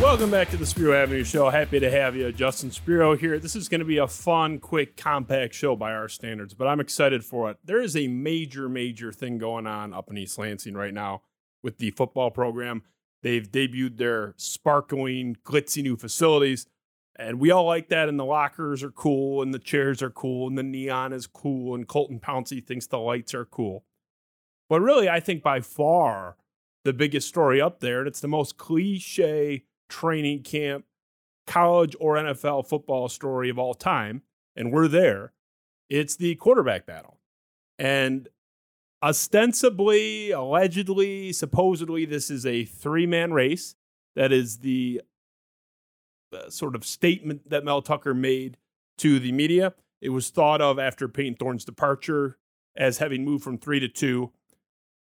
Welcome back to the Spiro Avenue Show. Happy to have you. Justin Spiro here. This is going to be a fun, quick, compact show by our standards, but I'm excited for it. There is a major, major thing going on up in East Lansing right now with the football program. They've debuted their sparkling, glitzy new facilities, and we all like that. And the lockers are cool, and the chairs are cool, and the neon is cool, and Colton Pouncey thinks the lights are cool. But really, I think by far the biggest story up there, and it's the most cliche training camp, college or NFL football story of all time, and we're there. It's the quarterback battle. And ostensibly, allegedly, supposedly, this is a three man race. That is the uh, sort of statement that Mel Tucker made to the media. It was thought of after Payton Thorne's departure as having moved from three to two.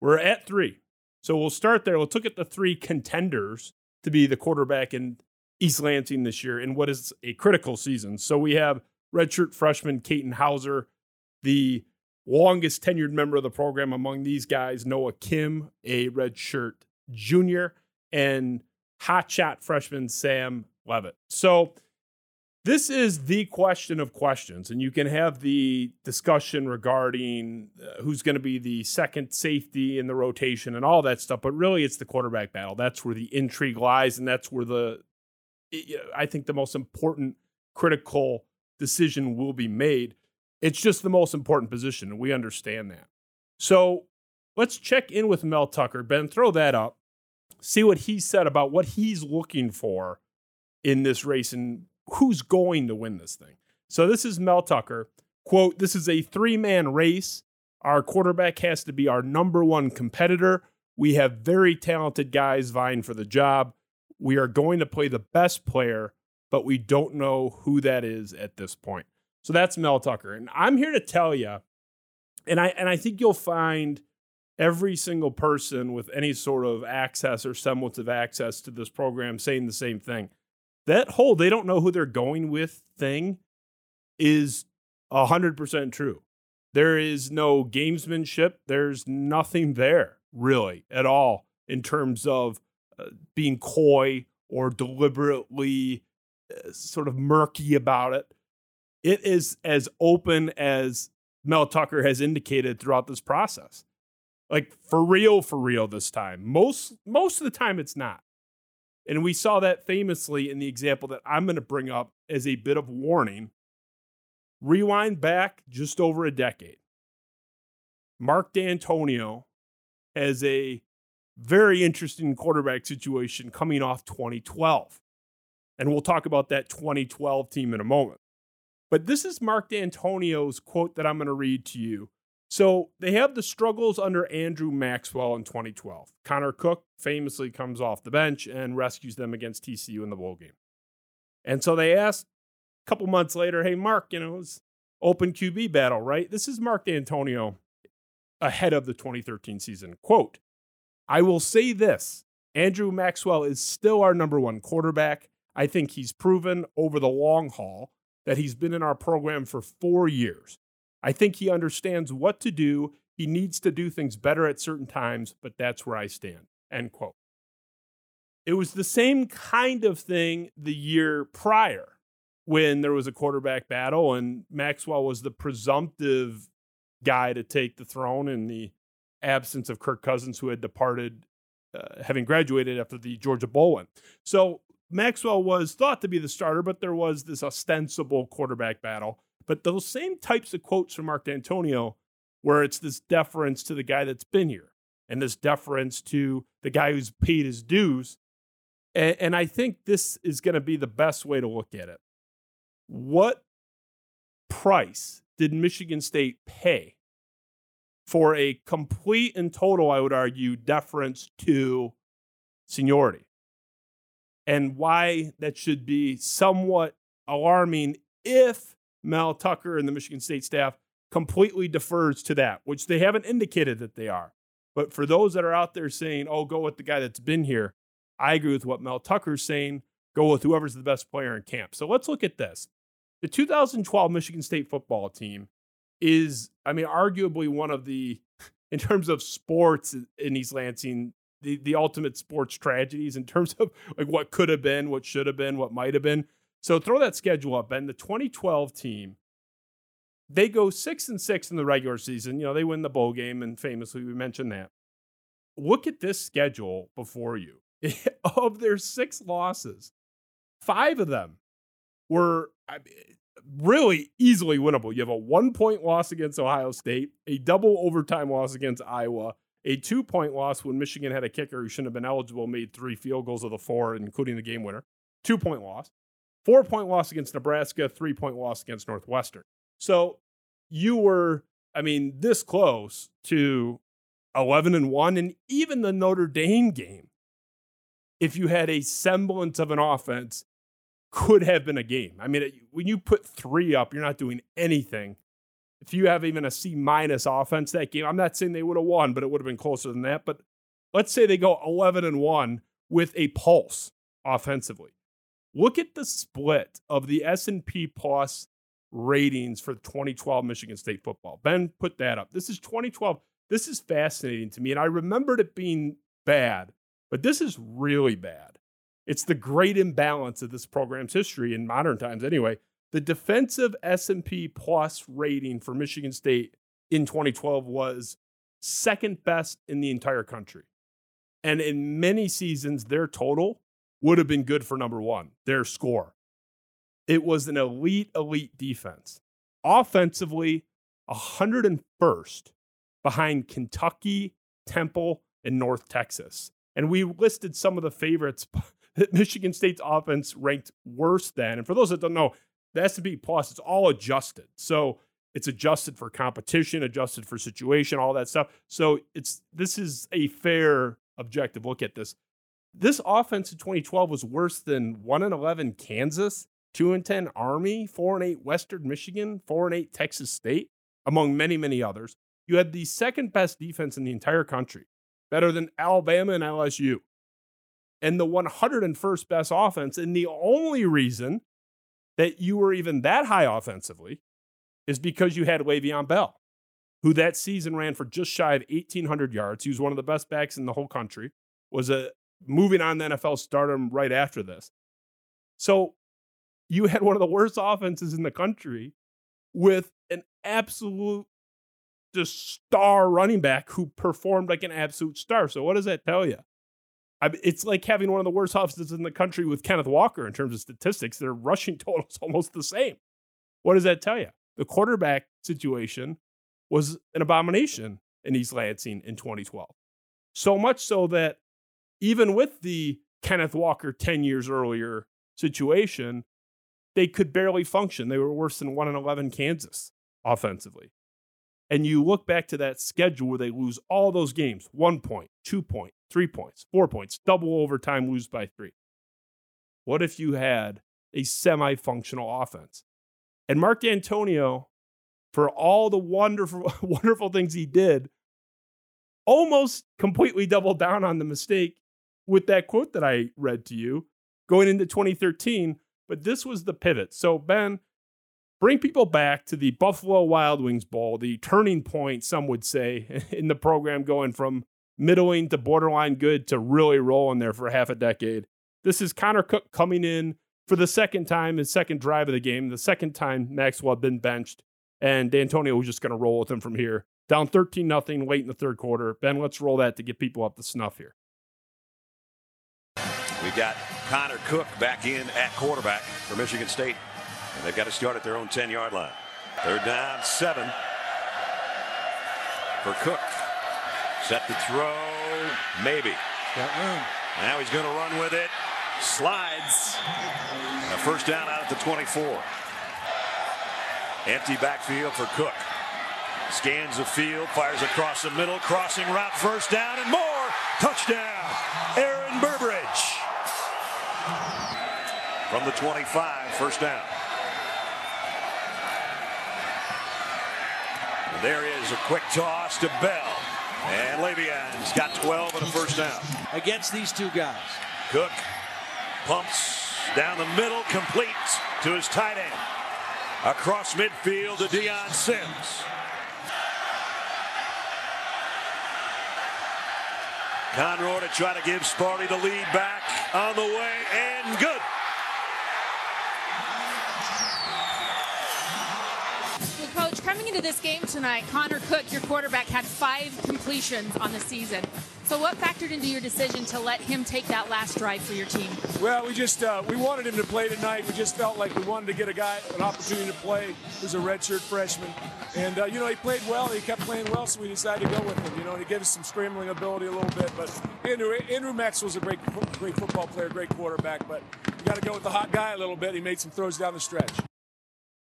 We're at three. So we'll start there. Let's look at the three contenders to be the quarterback in East Lansing this year in what is a critical season. So we have redshirt freshman Katin Houser, the longest tenured member of the program among these guys, Noah Kim, a redshirt junior, and hotshot freshman Sam Leavitt. So this is the question of questions, and you can have the discussion regarding uh, who's going to be the second safety in the rotation and all that stuff. But really, it's the quarterback battle. That's where the intrigue lies, and that's where the I think the most important critical decision will be made. It's just the most important position, and we understand that. So let's check in with Mel Tucker. Ben, throw that up. See what he said about what he's looking for in this race and who's going to win this thing. So this is Mel Tucker. Quote, this is a three man race. Our quarterback has to be our number one competitor. We have very talented guys vying for the job. We are going to play the best player, but we don't know who that is at this point. So that's Mel Tucker. And I'm here to tell you, and I and I think you'll find every single person with any sort of access or semblance of access to this program saying the same thing that whole they don't know who they're going with thing is 100% true. There is no gamesmanship. There's nothing there really at all in terms of uh, being coy or deliberately uh, sort of murky about it. It is as open as Mel Tucker has indicated throughout this process. Like for real, for real this time. Most most of the time it's not. And we saw that famously in the example that I'm going to bring up as a bit of warning. Rewind back just over a decade. Mark Dantonio has a very interesting quarterback situation coming off 2012. And we'll talk about that 2012 team in a moment. But this is Mark Dantonio's quote that I'm going to read to you so they have the struggles under Andrew Maxwell in 2012. Connor Cook famously comes off the bench and rescues them against TCU in the bowl game. And so they asked a couple months later, hey, Mark, you know, it's open QB battle, right? This is Mark Dantonio ahead of the 2013 season. Quote, I will say this Andrew Maxwell is still our number one quarterback. I think he's proven over the long haul that he's been in our program for four years. I think he understands what to do. He needs to do things better at certain times, but that's where I stand. End quote. It was the same kind of thing the year prior when there was a quarterback battle and Maxwell was the presumptive guy to take the throne in the absence of Kirk Cousins, who had departed, uh, having graduated after the Georgia Bowl win. So Maxwell was thought to be the starter, but there was this ostensible quarterback battle. But those same types of quotes from Mark Dantonio, where it's this deference to the guy that's been here and this deference to the guy who's paid his dues. And, and I think this is going to be the best way to look at it. What price did Michigan State pay for a complete and total, I would argue, deference to seniority? And why that should be somewhat alarming if Mel Tucker and the Michigan State staff completely defers to that, which they haven't indicated that they are. But for those that are out there saying, oh, go with the guy that's been here, I agree with what Mel Tucker's saying. Go with whoever's the best player in camp. So let's look at this. The 2012 Michigan State football team is, I mean, arguably one of the, in terms of sports in East Lansing, the, the ultimate sports tragedies in terms of like what could have been, what should have been, what might have been. So throw that schedule up. And the 2012 team, they go six and six in the regular season. You know, they win the bowl game, and famously, we mentioned that. Look at this schedule before you. of their six losses, five of them were really easily winnable. You have a one point loss against Ohio State, a double overtime loss against Iowa, a two point loss when Michigan had a kicker who shouldn't have been eligible, made three field goals of the four, including the game winner, two point loss, four point loss against Nebraska, three point loss against Northwestern. So you were, I mean, this close to 11 and 1 and even the Notre Dame game if you had a semblance of an offense could have been a game. I mean, when you put 3 up, you're not doing anything. If you have even a C minus offense that game, I'm not saying they would have won, but it would have been closer than that, but let's say they go 11 and 1 with a pulse offensively. Look at the split of the S&P Plus ratings for 2012 Michigan State football. Ben put that up. This is 2012. This is fascinating to me. And I remembered it being bad, but this is really bad. It's the great imbalance of this program's history in modern times anyway. The defensive S&P plus rating for Michigan State in 2012 was second best in the entire country. And in many seasons their total would have been good for number 1, their score. It was an elite, elite defense. Offensively, 101st behind Kentucky, Temple, and North Texas. And we listed some of the favorites that Michigan State's offense ranked worse than. And for those that don't know, the S&P Plus, it's all adjusted. So it's adjusted for competition, adjusted for situation, all that stuff. So it's this is a fair objective look at this. This offense in 2012 was worse than 1 and 11 Kansas, two and ten Army, four and eight Western Michigan, four and eight Texas State, among many many others. You had the second best defense in the entire country, better than Alabama and LSU, and the 101st best offense. And the only reason that you were even that high offensively is because you had Le'Veon Bell, who that season ran for just shy of 1,800 yards. He was one of the best backs in the whole country. Was a moving on the NFL stardom right after this. So you had one of the worst offenses in the country with an absolute just star running back who performed like an absolute star. So what does that tell you? I mean, it's like having one of the worst offenses in the country with Kenneth Walker in terms of statistics. Their rushing total is almost the same. What does that tell you? The quarterback situation was an abomination in East Lansing in 2012. So much so that even with the Kenneth Walker 10 years earlier situation, they could barely function. They were worse than 1 and 11 Kansas offensively. And you look back to that schedule where they lose all those games one point, two points, four points, double overtime, lose by three. What if you had a semi functional offense? And Mark Dantonio, for all the wonderful, wonderful things he did, almost completely doubled down on the mistake with that quote that I read to you going into 2013 but this was the pivot. So, Ben, bring people back to the Buffalo Wild Wings Bowl, the turning point, some would say, in the program going from middling to borderline good to really rolling there for half a decade. This is Connor Cook coming in for the second time, his second drive of the game, the second time Maxwell had been benched, and Dantonio was just going to roll with him from here. Down 13 nothing late in the third quarter. Ben, let's roll that to get people up to snuff here. We've got Connor Cook back in at quarterback for Michigan State. And they've got to start at their own 10 yard line. Third down, seven for Cook. Set to throw, maybe. Now he's going to run with it. Slides. A first down out at the 24. Empty backfield for Cook. Scans the field, fires across the middle, crossing route, first down and more. Touchdown, Aaron Burbridge from the 25, first down. There is a quick toss to Bell. And Le'Veon's got 12 and a first down. Against these two guys. Cook pumps down the middle, complete to his tight end. Across midfield to Dion Sims. Conroy to try to give Sparty the lead back on the way and good. Coming into this game tonight, Connor Cook, your quarterback, had five completions on the season. So, what factored into your decision to let him take that last drive for your team? Well, we just uh, we wanted him to play tonight. We just felt like we wanted to get a guy an opportunity to play who's a redshirt freshman, and uh, you know he played well. He kept playing well, so we decided to go with him. You know, and he gave us some scrambling ability a little bit. But Andrew Andrew was a great great football player, great quarterback. But you got to go with the hot guy a little bit. He made some throws down the stretch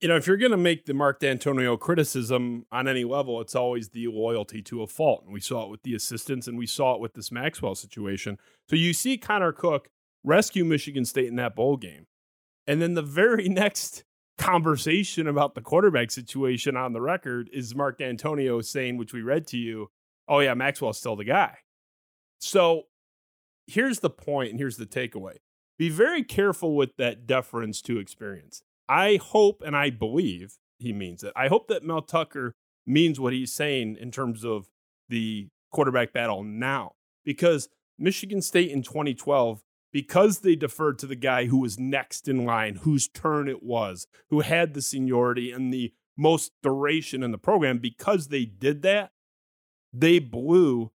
you know, if you're going to make the Mark Dantonio criticism on any level, it's always the loyalty to a fault. And we saw it with the assistants and we saw it with this Maxwell situation. So you see Connor Cook rescue Michigan State in that bowl game. And then the very next conversation about the quarterback situation on the record is Mark Dantonio saying, which we read to you, oh, yeah, Maxwell's still the guy. So here's the point and here's the takeaway be very careful with that deference to experience. I hope and I believe he means it. I hope that Mel Tucker means what he's saying in terms of the quarterback battle now because Michigan State in 2012 because they deferred to the guy who was next in line, whose turn it was, who had the seniority and the most duration in the program, because they did that, they blew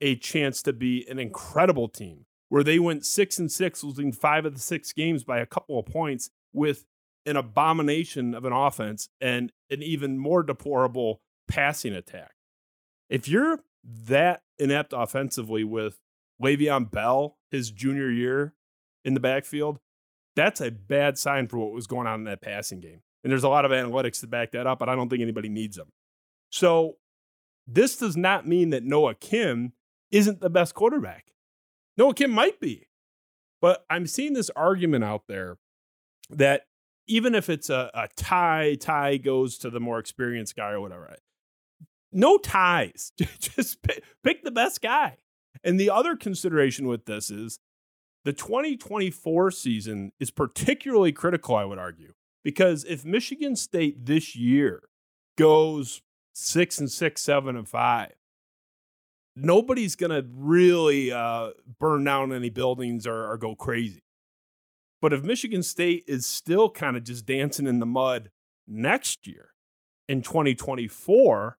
a chance to be an incredible team where they went six and six, losing five of the six games by a couple of points with an abomination of an offense and an even more deplorable passing attack. If you're that inept offensively with Le'Veon Bell his junior year in the backfield, that's a bad sign for what was going on in that passing game. And there's a lot of analytics to back that up, but I don't think anybody needs them. So this does not mean that Noah Kim isn't the best quarterback. Noah Kim might be. But I'm seeing this argument out there that even if it's a, a tie, tie goes to the more experienced guy or whatever. No ties. Just pick, pick the best guy. And the other consideration with this is the 2024 season is particularly critical, I would argue, because if Michigan State this year goes six and six, seven and five, nobody's going to really uh, burn down any buildings or, or go crazy. But if Michigan State is still kind of just dancing in the mud next year in 2024,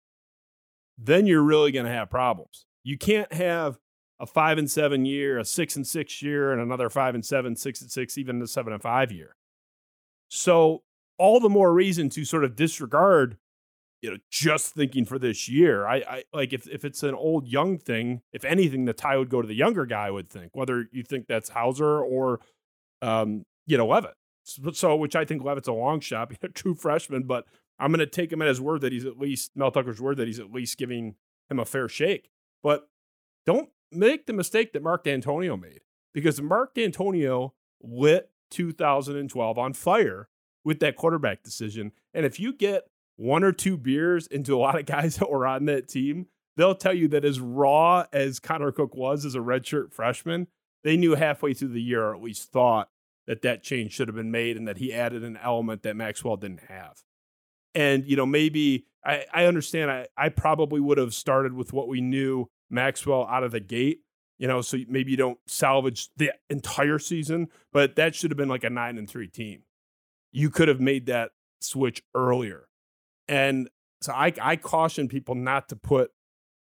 then you're really going to have problems. You can't have a five and seven year, a six and six year, and another five and seven, six and six, even a seven and five year. So all the more reason to sort of disregard, you know, just thinking for this year. I, I like if if it's an old young thing, if anything, the tie would go to the younger guy. I would think whether you think that's Houser or um, you know, Leavitt. So, which I think Leavitt's a long shot, a true freshman, but I'm going to take him at his word that he's at least, Mel Tucker's word that he's at least giving him a fair shake. But don't make the mistake that Mark Dantonio made because Mark Dantonio lit 2012 on fire with that quarterback decision. And if you get one or two beers into a lot of guys that were on that team, they'll tell you that as raw as Connor Cook was as a redshirt freshman, they knew halfway through the year, or at least thought, that that change should have been made and that he added an element that Maxwell didn't have. And, you know, maybe I, I understand I, I probably would have started with what we knew Maxwell out of the gate, you know, so maybe you don't salvage the entire season, but that should have been like a nine and three team. You could have made that switch earlier. And so I, I caution people not to put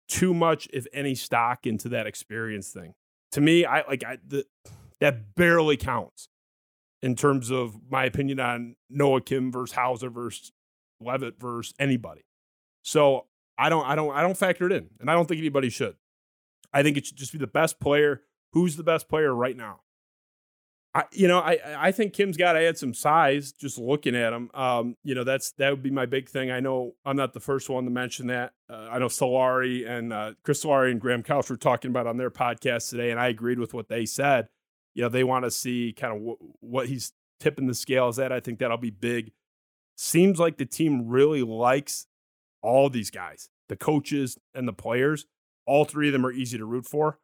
too much, if any, stock into that experience thing. To me, I like I, the, that barely counts in terms of my opinion on Noah Kim versus Houser versus Leavitt versus anybody. So I don't I don't I don't factor it in, and I don't think anybody should. I think it should just be the best player. Who's the best player right now? I, you know, I I think Kim's got to add some size. Just looking at him, um, you know, that's that would be my big thing. I know I'm not the first one to mention that. Uh, I know Solari and uh, Chris Solari and Graham Couch were talking about on their podcast today, and I agreed with what they said you know, they want to see kind of w- what he's tipping the scales at. I think that'll be big. Seems like the team really likes all these guys, the coaches and the players, all three of them are easy to root for.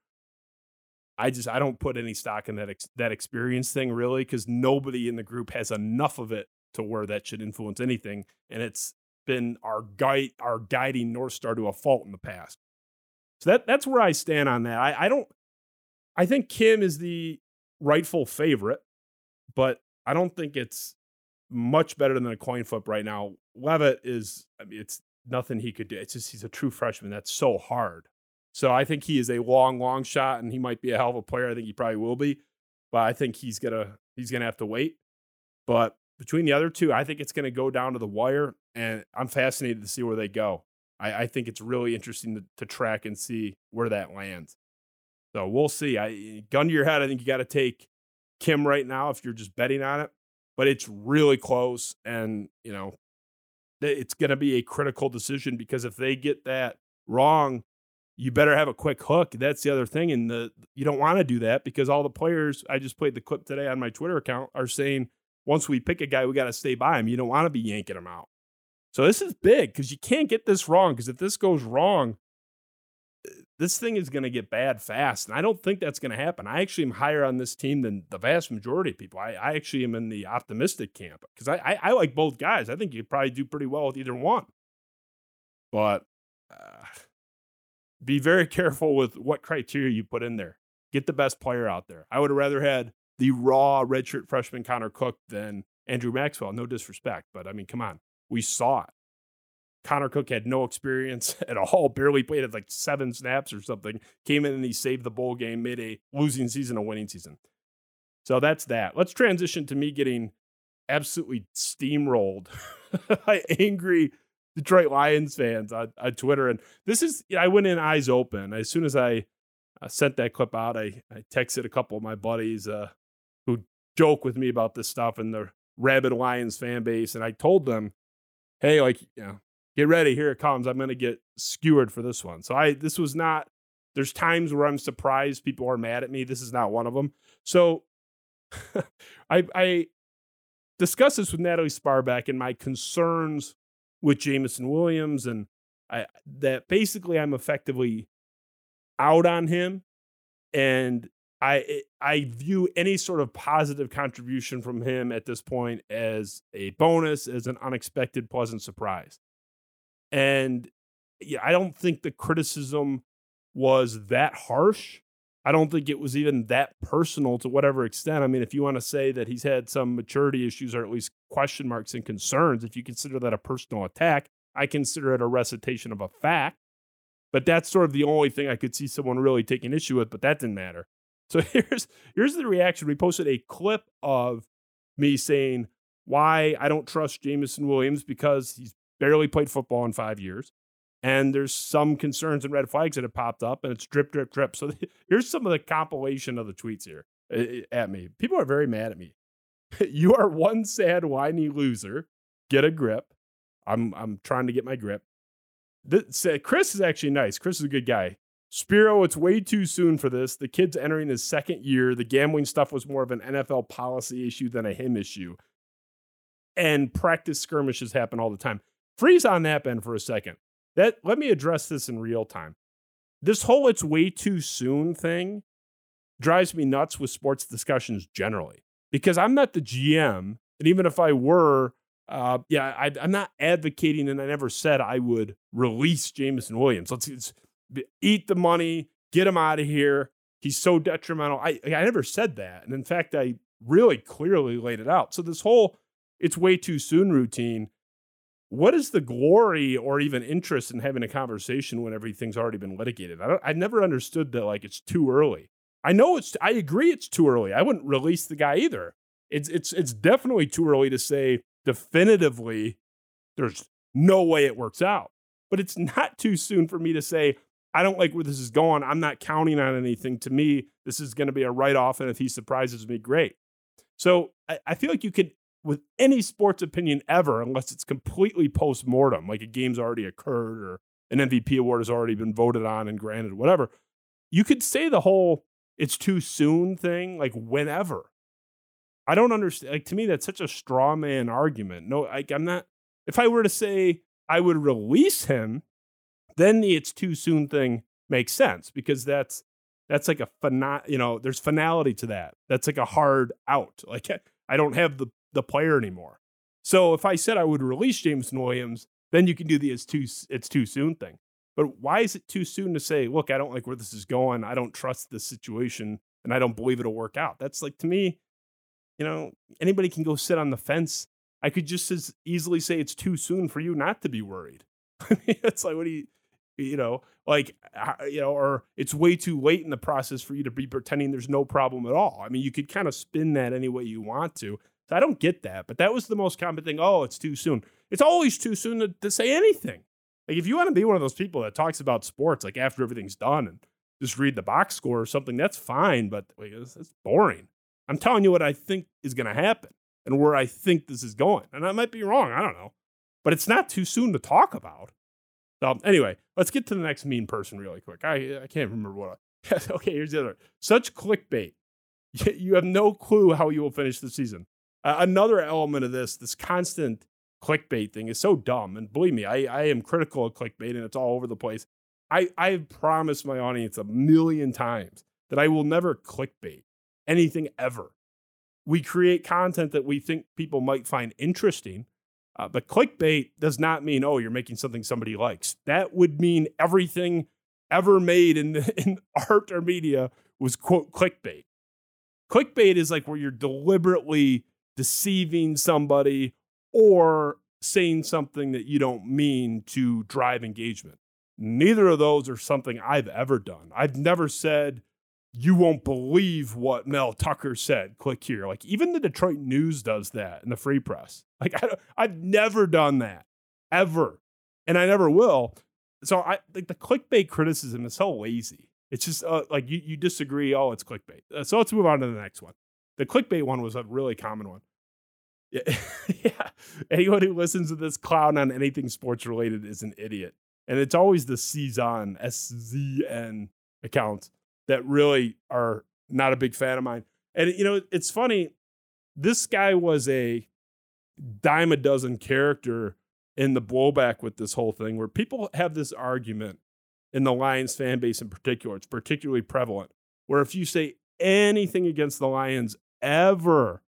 I just I don't put any stock in that ex- that experience thing really because nobody in the group has enough of it to where that should influence anything, and it's been our guide our guiding north star to a fault in the past. So that that's where I stand on that. I, I don't I think Kim is the rightful favorite, but I don't think it's much better than a coin flip right now. Leavitt is I mean it's nothing he could do. It's just he's a true freshman. That's so hard. So I think he is a long, long shot, and he might be a hell of a player. I think he probably will be, but I think he's gonna he's gonna have to wait. But between the other two, I think it's gonna go down to the wire, and I'm fascinated to see where they go. I, I think it's really interesting to, to, track and see where that lands. So we'll see. I gun to your head, I think you got to take Kim right now if you're just betting on it. But it's really close, and you know it's going to be a critical decision because if they get that wrong, you better have a quick hook. That's the other thing. And the you don't want to do that because all the players I just played the clip today on my Twitter account are saying once we pick a guy, we got to stay by him. You don't want to be yanking him out. So this is big because you can't get this wrong. Because if this goes wrong, this thing is going to get bad fast. And I don't think that's going to happen. I actually am higher on this team than the vast majority of people. I, I actually am in the optimistic camp because I, I, I, like both guys. I think you probably do pretty well with either one. But uh, be very careful with what criteria you put in there. Get the best player out there. I would have rather had the raw redshirt freshman Connor Cook than Andrew Maxwell. No disrespect, but I mean, come on. We saw it. Connor Cook had no experience at all, barely played at like seven snaps or something. Came in and he saved the bowl game, made a losing season a winning season. So that's that. Let's transition to me getting absolutely steamrolled by angry Detroit Lions fans on, on Twitter. And this is, I went in eyes open. As soon as I uh, sent that clip out, I, I texted a couple of my buddies uh, who joke with me about this stuff and the rabid Lions fan base. And I told them, hey, like, you know, get ready. Here it comes. I'm going to get skewered for this one. So I, this was not, there's times where I'm surprised people are mad at me. This is not one of them. So I, I discussed this with Natalie Sparback and my concerns with Jameson Williams, and I that basically I'm effectively out on him, and I eh, I view any sort of positive contribution from him at this point as a bonus, as an unexpected pleasant surprise. And yeah, I don't think the criticism was that harsh. I don't think it was even that personal to whatever extent. I mean, if you want to say that he's had some maturity issues or at least question marks and concerns, if you consider that a personal attack, I consider it a recitation of a fact. But that's sort of the only thing I could see someone really taking issue with, but that didn't matter. So here's here's the reaction. We posted a clip of me saying why I don't trust Jameson Williams because he's barely played football in five years and there's some concerns and red flags that have popped up, and it's drip, drip, drip. So here's some of the compilation of the tweets here eh, eh, at me. People are very mad at me. you are one sad, whiny loser. Get a grip. I'm I'm trying to get my grip. This, Chris is actually nice. Chris is a good guy. Spiro, it's way too soon for this. The kid's entering his second year. The gambling stuff was more of an NFL policy issue than a him issue. And practice skirmishes happen all the time. Freeze on that, Ben, for a second. That let me address this in real time. This whole it's way too soon thing drives me nuts with sports discussions generally because I'm not the GM. And even if I were, uh, yeah, I, am not advocating, and I never said I would release Jameson Williams. Let's, let's eat the money, get him out of here. He's so detrimental. I, I never said that. And in fact, I really clearly laid it out. So this whole it's way too soon routine what is the glory or even interest in having a conversation when everything's already been litigated? I, I never understood that like it's too early. I know it's I agree it's too early. I wouldn't release the guy either. It's it's it's definitely too early to say definitively there's no way it works out. But it's not too soon for me to say I don't like where this is going. I'm not counting on anything. To me, this is going to be a write off. And if he surprises me, great. So I, I feel like you could with any sports opinion ever, unless it's completely post mortem, like a game's already occurred or an MVP award has already been voted on and granted, whatever. You could say the whole it's too soon thing, like whenever. I don't understand. Like to me, that's such a straw man argument. No, like I'm not. If I were to say I would release him, then the it's too soon thing makes sense because that's that's like a fina- you know, there's finality to that. That's like a hard out. Like eh, I don't have the the player anymore. So if I said I would release Jameson Williams, then you can do the it's too it's too soon thing. But why is it too soon to say, look, I don't like where this is going. I don't trust this situation and I don't believe it'll work out. That's like to me, you know, anybody can go sit on the fence. I could just as easily say it's too soon for you not to be worried. I mean, it's like, what do you, you know, like, uh, you know, or it's way too late in the process for you to be pretending there's no problem at all. I mean, you could kind of spin that any way you want to. So I don't get that, but that was the most common thing. Oh, it's too soon. It's always too soon to, to say anything. Like if you want to be one of those people that talks about sports like after everything's done and just read the box score or something, that's fine, but like, it's, it's boring. I'm telling you what I think is going to happen and where I think this is going. And I might be wrong. I don't know. But it's not too soon to talk about. So, anyway, let's get to the next mean person really quick. I, I can't remember what. I, okay, here's the other. Such clickbait. You have no clue how you will finish the season. Uh, another element of this, this constant clickbait thing, is so dumb. And believe me, I, I am critical of clickbait and it's all over the place. I, I've promised my audience a million times that I will never clickbait anything ever. We create content that we think people might find interesting, uh, but clickbait does not mean, oh, you're making something somebody likes. That would mean everything ever made in, in art or media was, quote, clickbait. Clickbait is like where you're deliberately deceiving somebody or saying something that you don't mean to drive engagement. Neither of those are something I've ever done. I've never said, you won't believe what Mel Tucker said. Click here. Like even the Detroit News does that in the free press. Like I I've never done that ever, and I never will. So I like the clickbait criticism is so lazy. It's just uh, like you you disagree. Oh, it's clickbait. Uh, so let's move on to the next one. The clickbait one was a really common one. Yeah. Anyone who listens to this clown on anything sports related is an idiot, and it's always the Czon S Z N accounts that really are not a big fan of mine. And you know, it's funny. This guy was a dime a dozen character in the blowback with this whole thing, where people have this argument in the Lions fan base in particular. It's particularly prevalent, where if you say anything against the Lions ever,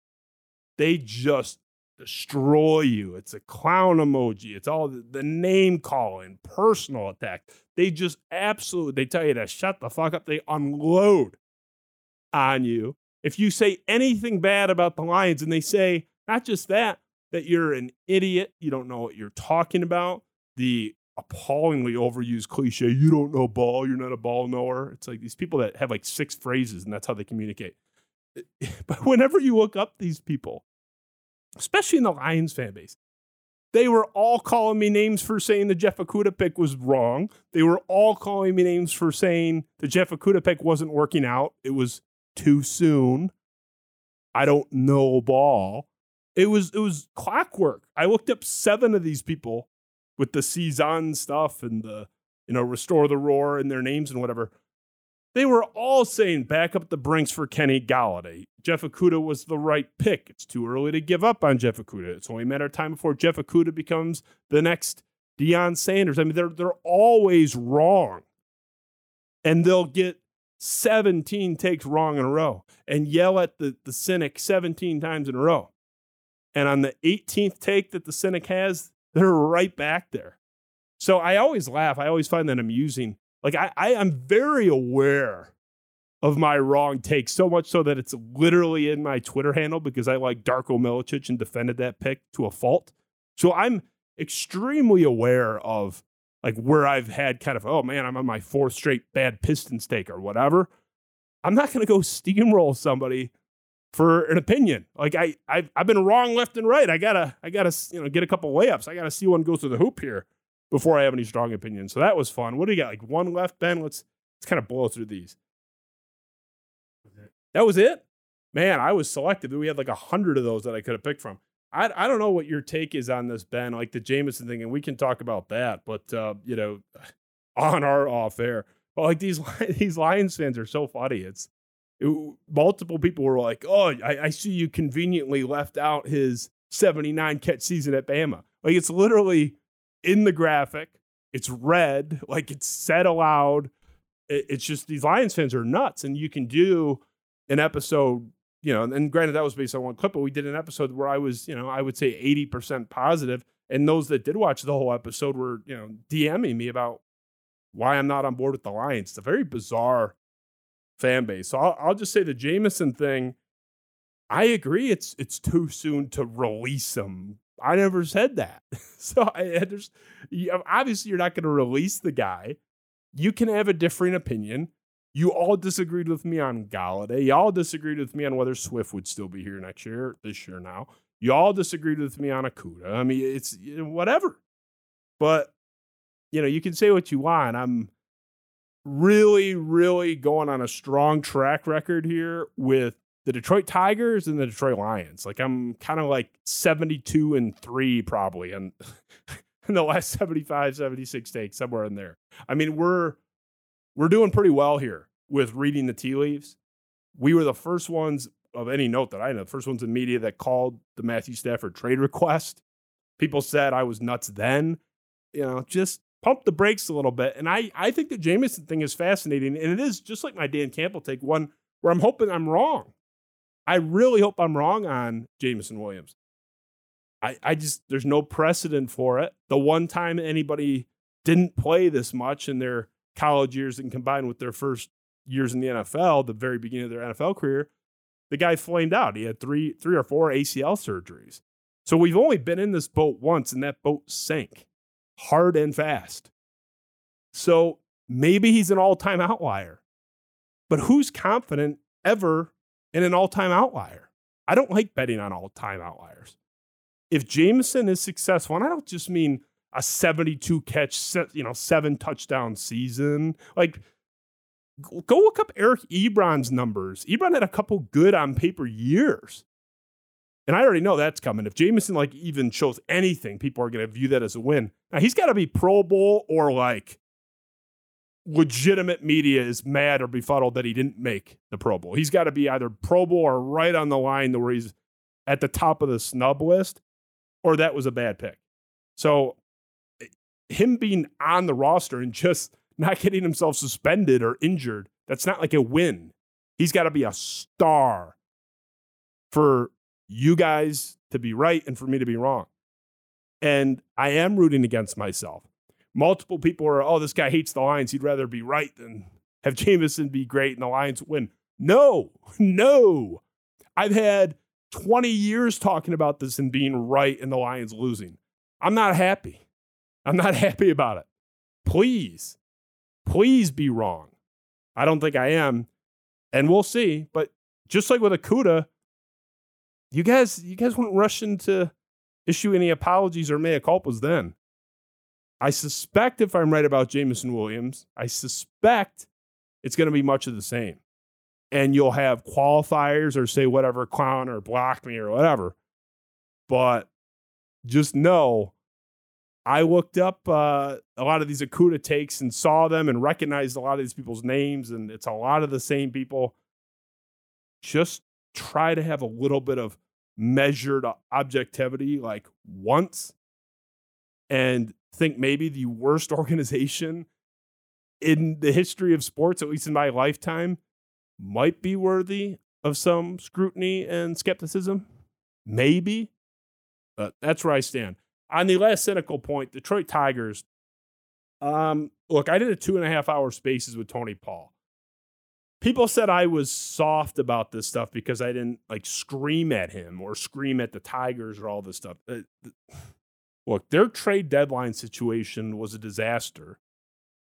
they just destroy you. It's a clown emoji. It's all the name calling, personal attack. They just absolutely they tell you to shut the fuck up. They unload on you. If you say anything bad about the Lions and they say not just that, that you're an idiot, you don't know what you're talking about, the appallingly overused cliche, you don't know ball, you're not a ball knower. It's like these people that have like six phrases and that's how they communicate. But whenever you look up these people, especially in the Lions fan base. They were all calling me names for saying the Jeff Okudah pick was wrong. They were all calling me names for saying the Jeff Okudah pick wasn't working out. It was too soon. I don't know ball. It was it was clockwork. I looked up seven of these people with the Czon stuff and the you know restore the roar and their names and whatever. They were all saying back up the Brinks for Kenny Golladay. Jeff Okudah was the right pick. It's too early to give up on Jeff Okudah. It's only a matter of time before Jeff Okudah becomes the next Deion Sanders. I mean, they're they're always wrong. And they'll get 17 takes wrong in a row and yell at the, the cynic 17 times in a row. And on the 18th take that the cynic has, they're right back there. So I always laugh. I always find that amusing like I, I am very aware of my wrong take, so much so that it's literally in my Twitter handle because I like Darko Milicic and defended that pick to a fault. So I'm extremely aware of like where I've had kind of, oh man, I'm on my fourth straight bad Pistons take or whatever. I'm not to go steamroll somebody for an opinion. Like I, I've, I've been wrong left and right. I gotta, I gotta, you know, get a couple layups. I gotta see one go through the hoop here before I have any strong opinions. So that was fun. What do you got? Like one left, Ben? Let's let's kind of blow through these. That was it? Man, I was selective. We had like a hundred of those that I could have picked from. I, I don't know what your take is on this, Ben, like the Jameson thing, and we can talk about that, but uh, you know, on our off air. But like these these Lions fans are so funny. It's it, multiple people were like, "Oh, I, I see you conveniently left out his 79 catch season at Bama." Like it's literally in the graphic. It's red, like it's said aloud. It's just these Lions fans are nuts, and you can do an episode, you know. And granted, that was based on one clip, but we did an episode where I was, you know, I would say eighty percent positive, and those that did watch the whole episode were, you know, DMing me about why I'm not on board with the Lions. It's a very bizarre fan base. So I'll, I'll just say the Jameson thing. I agree. It's it's too soon to release him. I never said that. so I, there's obviously you're not going to release the guy. You can have a differing opinion. You all disagreed with me on Golladay. You all disagreed with me on whether Swift would still be here next year, this year now. You all disagreed with me on Okudah. I mean, it's whatever. But you know, you can say what you want. I'm really, really going on a strong track record here with the Detroit Tigers and the Detroit Lions. Like I'm kind of like 72 and 3 probably and in the last 75 76 takes somewhere in there. I mean, we're we're doing pretty well here with reading the tea leaves. We were the first ones of any note that I know, the first ones in media that called the Matthew Stafford trade request. People said I was nuts then. You know, just pump the brakes a little bit. And I, I think the Jameson thing is fascinating. And it is just like my Dan Campbell take, one where I'm hoping I'm wrong. I really hope I'm wrong on Jameson Williams. I, I just, there's no precedent for it. The one time anybody didn't play this much in their college years and combined with their first years in the NFL, the very beginning of their NFL career, the guy flamed out. He had three, three or four ACL surgeries. So we've only been in this boat once and that boat sank hard and fast. So maybe he's an all time outlier. But who's confident ever in an all time outlier. I don't like betting on all time outliers. If Jameson is successful, and I don't just mean a 72 catch, you know, seven touchdown season, like go look up Eric Ebron's numbers. Ebron had a couple good on paper years. And I already know that's coming. If Jameson like even shows anything, people are going to view that as a win. Now he's got to be Pro Bowl or like legitimate media is mad or befuddled that he didn't make the Pro Bowl. He's got to be either Pro Bowl or right on the line to where he's at the top of the snub list, or that was a bad pick. So eh, him being on the roster and just not getting himself suspended or injured, that's not like a win. He's got to be a star for you guys to be right and for me to be wrong. And I am rooting against myself multiple people are, oh, this guy hates the Lions. He'd rather be right than have Jameson be great and the Lions win. No, no. I've had 20 years talking about this and being right and the Lions losing. I'm not happy. I'm not happy about it. Please, please be wrong. I don't think I am. And we'll see. But just like with Okudah, you guys, you guys weren't rushing to issue any apologies or mea culpas then. I suspect if I'm right about Jameson Williams, I suspect it's going to be much of the same. And you'll have qualifiers or say whatever, clown or block me or whatever. But just know I looked up uh, a lot of these Okudah takes and saw them and recognized a lot of these people's names, and it's a lot of the same people. Just try to have a little bit of measured objectivity like once and think maybe the worst organization in the history of sports, at least in my lifetime, might be worthy of some scrutiny and skepticism. Maybe. But that's where I stand. On the last cynical point, Detroit Tigers. Um, look, I did a two and a half hour spaces with Tony Paul. People said I was soft about this stuff because I didn't like scream at him or scream at the Tigers or all this stuff. Look, their trade deadline situation was a disaster.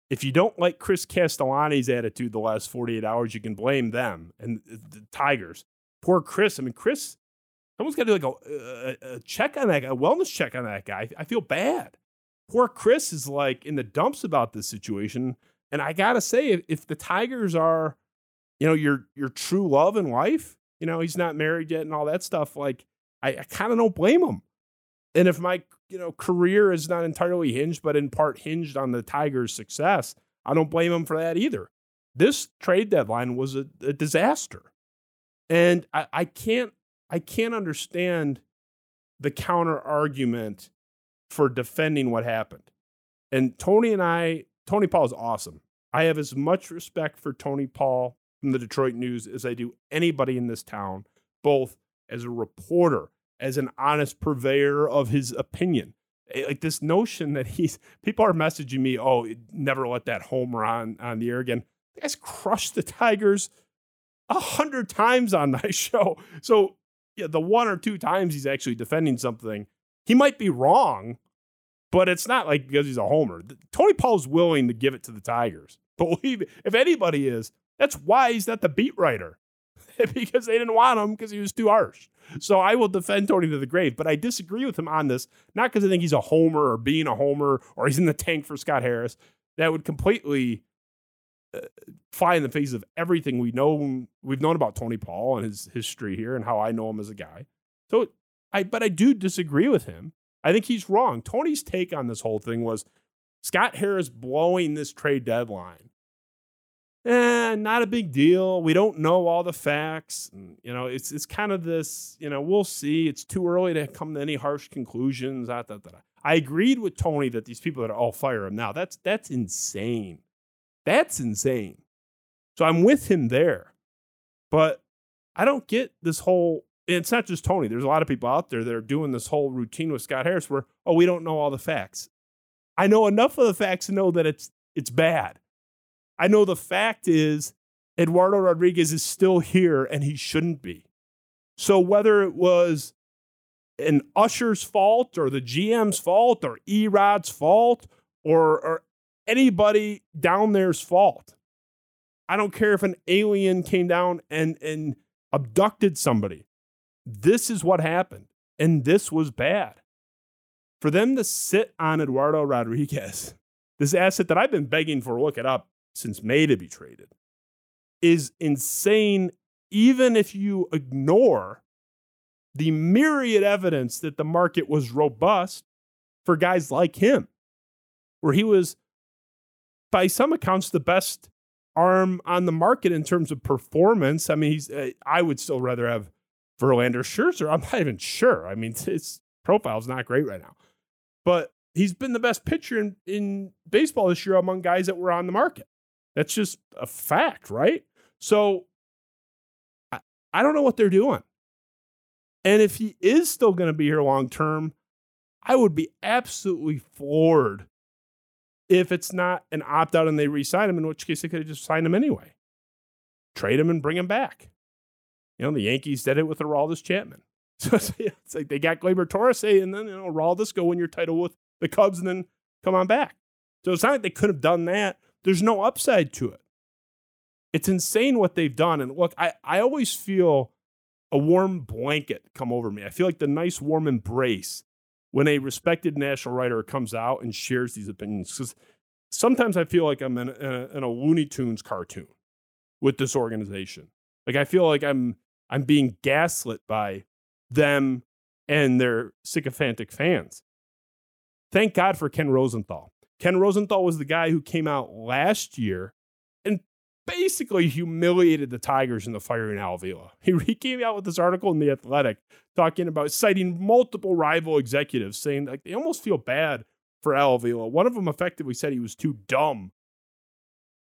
If you don't like Chris Castellani's attitude the last 48 hours, you can blame them and the Tigers. Poor Chris. I mean, Chris, someone's got to do like a, a, check on that guy, a wellness check on that guy. I feel bad. Poor Chris is like in the dumps about this situation. And I got to say, if, if the Tigers are, you know, your your true love and wife, you know, he's not married yet and all that stuff, like, I, I kind of don't blame him. And if my you know career is not entirely hinged, but in part hinged on the Tigers' success, I don't blame him for that either. This trade deadline was a, a disaster, and I, I can't I can't understand the counter argument for defending what happened. And Tony and I, Tony Paul is awesome. I have as much respect for Tony Paul from the Detroit News as I do anybody in this town, both as a reporter, as an honest purveyor of his opinion. Eh, like this notion that he's people are messaging me, oh, never let that homer on on the air again. The guy's crushed the Tigers a hundred times on my show. So yeah, the one or two times he's actually defending something, he might be wrong, but it's not like because he's a homer. Tony Paul's willing to give it to the Tigers. Believe it. If anybody is, that's why he's not the beat writer. because they didn't want him because he was too harsh. So I will defend Tony to the grave, but I disagree with him on this, not because I think he's a homer or being a homer or he's in the tank for Scott Harris. That would completely uh, fly in the face of everything we know we've known about Tony Paul and his history here and how I know him as a guy. So I but I do disagree with him. I think he's wrong. Tony's take on this whole thing was Scott Harris blowing this trade deadline eh, not a big deal. We don't know all the facts. You know, it's it's kind of this, you know, we'll see. It's too early to come to any harsh conclusions. I agreed with Tony that these people that are all fire him now. That's that's insane. That's insane. So I'm with him there. But I don't get this whole it's not just Tony. There's a lot of people out there that are doing this whole routine with Scott Harris where, oh, we don't know all the facts. I know enough of the facts to know that it's it's bad. I know the fact is Eduardo Rodriguez is still here and he shouldn't be. So whether it was an usher's fault or the GM's fault or Erod's fault or, or anybody down there's fault. I don't care if an alien came down and, and abducted somebody. This is what happened. And this was bad. For them to sit on Eduardo Rodriguez, this asset that I've been begging for, look it up, since May to be traded is insane, even if you ignore the myriad evidence that the market was robust for guys like him, where he was, by some accounts, the best arm on the market in terms of performance. I mean, he's, uh, I would still rather have Verlander Scherzer. I'm not even sure. I mean, his profile's not great right now. But he's been the best pitcher in, in baseball this year among guys that were on the market. That's just a fact, right? So I, I don't know what they're doing. And if he is still going to be here long term, I would be absolutely floored if it's not an opt out and they re sign him, in which case they could have just signed him anyway. Trade him and bring him back. You know, the Yankees did it with Aroldis Chapman. So it's like they got Gleyber Torres, and then, you know, Aroldis go win your title with the Cubs and then come on back. So it's not like they could have done that. There's no upside to it. It's insane what they've done. And look, I, I always feel a warm blanket come over me. I feel like the nice warm embrace when a respected national writer comes out and shares these opinions. Because sometimes I feel like I'm in a, in a, Looney Tunes cartoon with this organization. Like I feel like I'm I'm being gaslit by them and their sycophantic fans. Thank God for Ken Rosenthal. Ken Rosenthal was the guy who came out last year and basically humiliated the Tigers in the firing Al Avila. He, he came out with this article in The Athletic talking about citing multiple rival executives, saying like they almost feel bad for Al Avila. One of them effectively said he was too dumb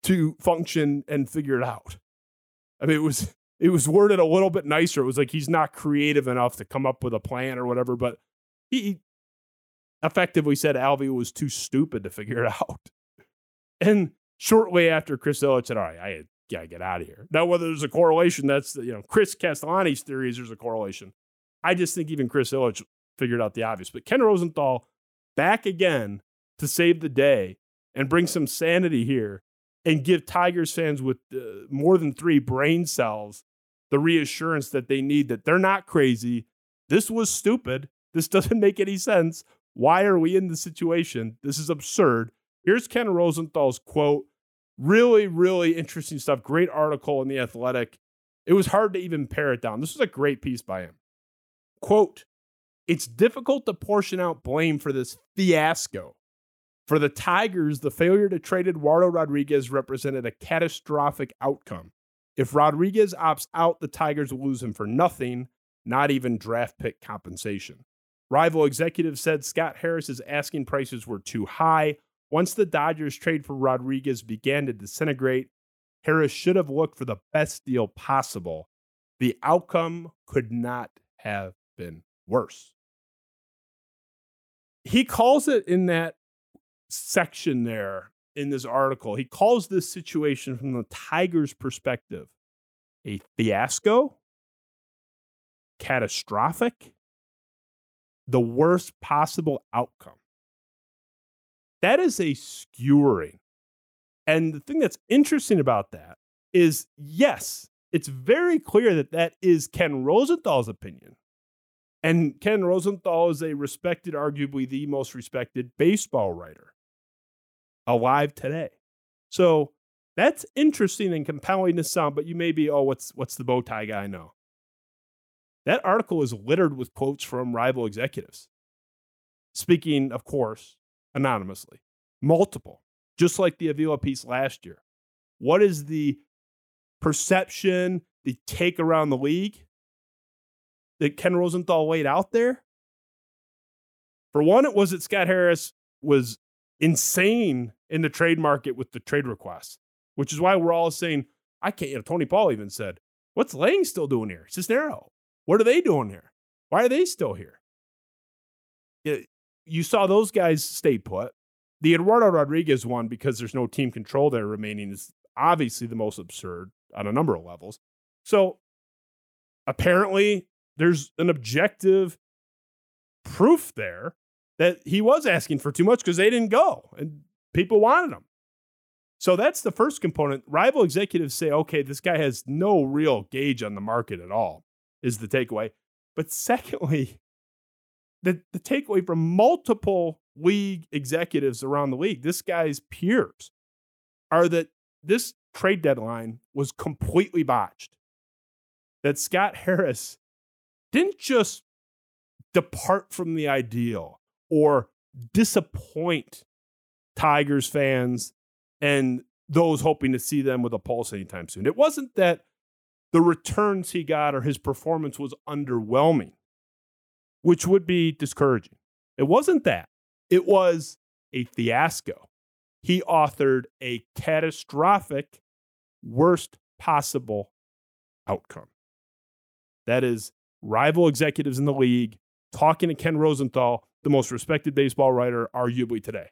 to function and figure it out. I mean, it was it was worded a little bit nicer. It was like he's not creative enough to come up with a plan or whatever, but he effectively said Alvy was too stupid to figure it out. And shortly after, Chris Ilitch said, "All right, I gotta get out of here." Now, whether there's a correlation, that's you know Chris Castellani's theory is there's a correlation. I just think even Chris Ilitch figured out the obvious. But Ken Rosenthal back again to save the day and bring some sanity here and give Tigers fans with uh, more than three brain cells the reassurance that they need that they're not crazy. This was stupid. This doesn't make any sense. Why are we in this situation? This is absurd. Here's Ken Rosenthal's quote. Really, really interesting stuff. Great article in The Athletic. It was hard to even pare it down. This was a great piece by him. Quote It's difficult to portion out blame for this fiasco. For the Tigers, the failure to trade Eduardo Rodriguez represented a catastrophic outcome. If Rodriguez opts out, the Tigers will lose him for nothing, not even draft pick compensation. Rival executives said Scott Harris's asking prices were too high. Once the Dodgers trade for Rodriguez began to disintegrate, Harris should have looked for the best deal possible. The outcome could not have been worse. He calls it in that section there in this article, he calls this situation from the Tigers' perspective a fiasco, catastrophic, the worst possible outcome. That is a skewering. And the thing that's interesting about that is yes, it's very clear that that is Ken Rosenthal's opinion. And Ken Rosenthal is a respected, arguably the most respected baseball writer alive today. So that's interesting and compelling to some, but you may be, oh, what's what's the bow tie guy know? That article is littered with quotes from rival executives. Speaking, of course, anonymously. Multiple. Just like the Avila piece last year. What is the perception, the take around the league that Ken Rosenthal laid out there? For one, it was that Scott Harris was insane in the trade market with the trade requests, which is why we're all saying, I can't, you know, Tony Paul even said, What's Lange still doing here? Cisnero. What are they doing here? Why are they still here? you saw those guys stay put. The Eduardo Rodriguez one, because there's no team control there remaining, is obviously the most absurd on a number of levels. So apparently, there's an objective proof there that he was asking for too much because they didn't go and people wanted him. So that's the first component. Rival executives say, okay, this guy has no real gauge on the market at all, is the takeaway. But secondly, the, the takeaway from multiple league executives around the league, this guy's peers, are that this trade deadline was completely botched. That Scott Harris didn't just depart from the ideal or disappoint Tigers fans and those hoping to see them with a pulse anytime soon. It wasn't that the returns he got or his performance was underwhelming which would be discouraging. It wasn't that, it was a fiasco. He authored a catastrophic, worst possible outcome. That is rival executives in the league talking to Ken Rosenthal, the most respected baseball writer, arguably today.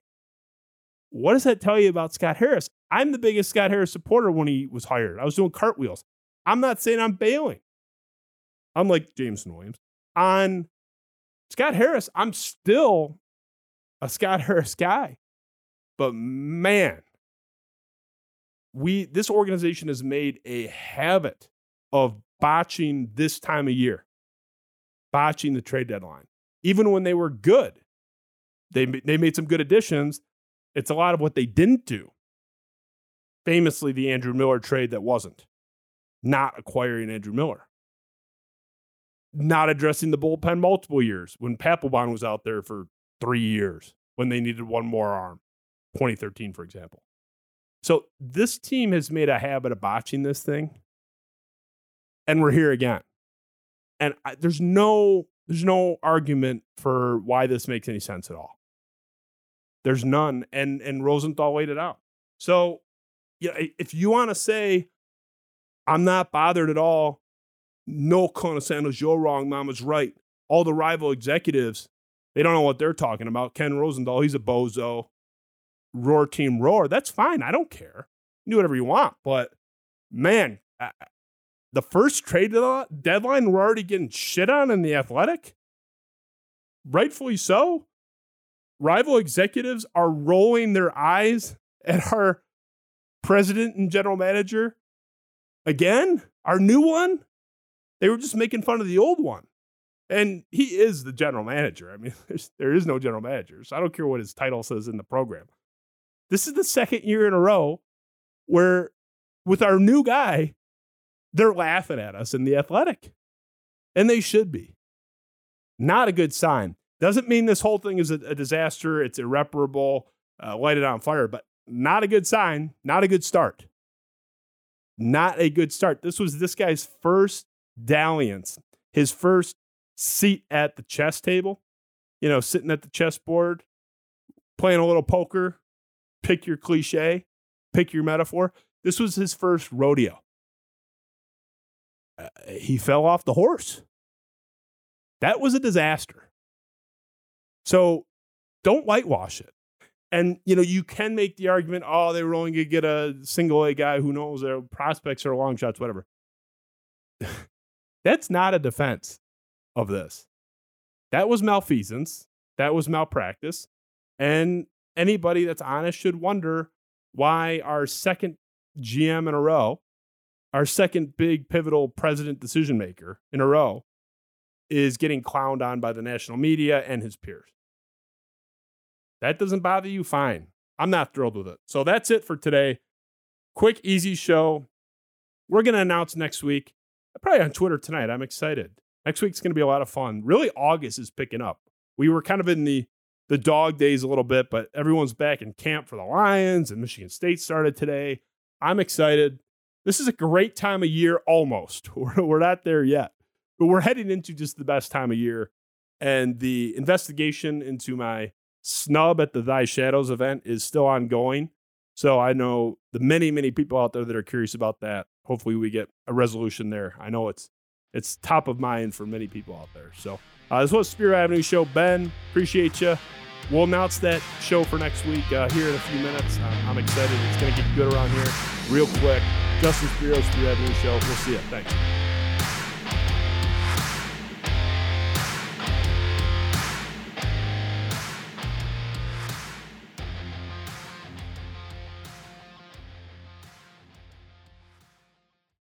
What does that tell you about Scott Harris? I'm the biggest Scott Harris supporter when he was hired. I was doing cartwheels. I'm not saying I'm bailing. I'm like Jameson Williams on Scott Harris, I'm still a Scott Harris guy. But man, we this organization has made a habit of botching this time of year, botching the trade deadline. Even when they were good, they they made some good additions. It's a lot of what they didn't do. Famously, the Andrew Miller trade that wasn't not acquiring Andrew Miller not addressing the bullpen multiple years when Papelbon was out there for three years when they needed one more arm, 2013, for example. So this team has made a habit of botching this thing, and we're here again. And I, there's no there's no argument for why this makes any sense at all. There's none, and and Rosenthal laid it out. So, yeah, if you want to say I'm not bothered at all no Colonel Sanders, you're wrong. Mama's right. All the rival executives, they don't know what they're talking about. Ken Rosenthal, he's a bozo. Roar team roar. That's fine. I don't care. You do whatever you want. But man, the first trade deadline, we're already getting shit on in the athletic. Rightfully so. Rival executives are rolling their eyes at our president and general manager again, our new one. They were just making fun of the old one. And he is the general manager. I mean, there is no general manager. So I don't care what his title says in the program. This is the second year in a row where, with our new guy, they're laughing at us in the athletic. And they should be. Not a good sign. Doesn't mean this whole thing is a, a disaster, it's irreparable, uh, light it on fire, but not a good sign, not a good start. Not a good start. This was this guy's first dalliance, his first seat at the chess table, you know, sitting at the chessboard, playing a little poker, pick your cliche, pick your metaphor. This was his first rodeo. Uh, he fell off the horse. That was a disaster. So don't whitewash it. And you know, you can make the argument, oh, they were only gonna get a single A guy who knows their prospects are long shots, whatever. That's not a defense of this. That was malfeasance. That was malpractice. And anybody that's honest should wonder why our second GM in a row, our second big pivotal president decision maker in a row, is getting clowned on by the national media and his peers. That doesn't bother you? Fine. I'm not thrilled with it. So that's it for today. Quick, easy show. We're going to announce next week, probably on Twitter tonight. I'm excited. Next week's going to be a lot of fun. Really, August is picking up. We were kind of in the the dog days a little bit, but everyone's back in camp for the Lions, and Michigan State started today. I'm excited. This is a great time of year almost. We're, we're not there yet, but we're heading into just the best time of year. And the investigation into my snub at the Thy Shadows event is still ongoing. So I know the many, many people out there that are curious about that. Hopefully we get a resolution there. I know it's it's top of mind for many people out there. So uh, this was Spiro Avenue Show. Ben, appreciate you. We'll announce that show for next week uh, here in a few minutes. I'm, I'm excited. It's going to get good around here real quick. Justin Spiro, Spiro Avenue Show. We'll see you. Thanks.